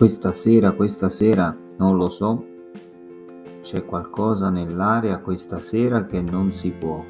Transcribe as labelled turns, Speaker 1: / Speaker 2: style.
Speaker 1: Questa sera, questa sera, non lo so, c'è qualcosa nell'aria questa sera che non si può.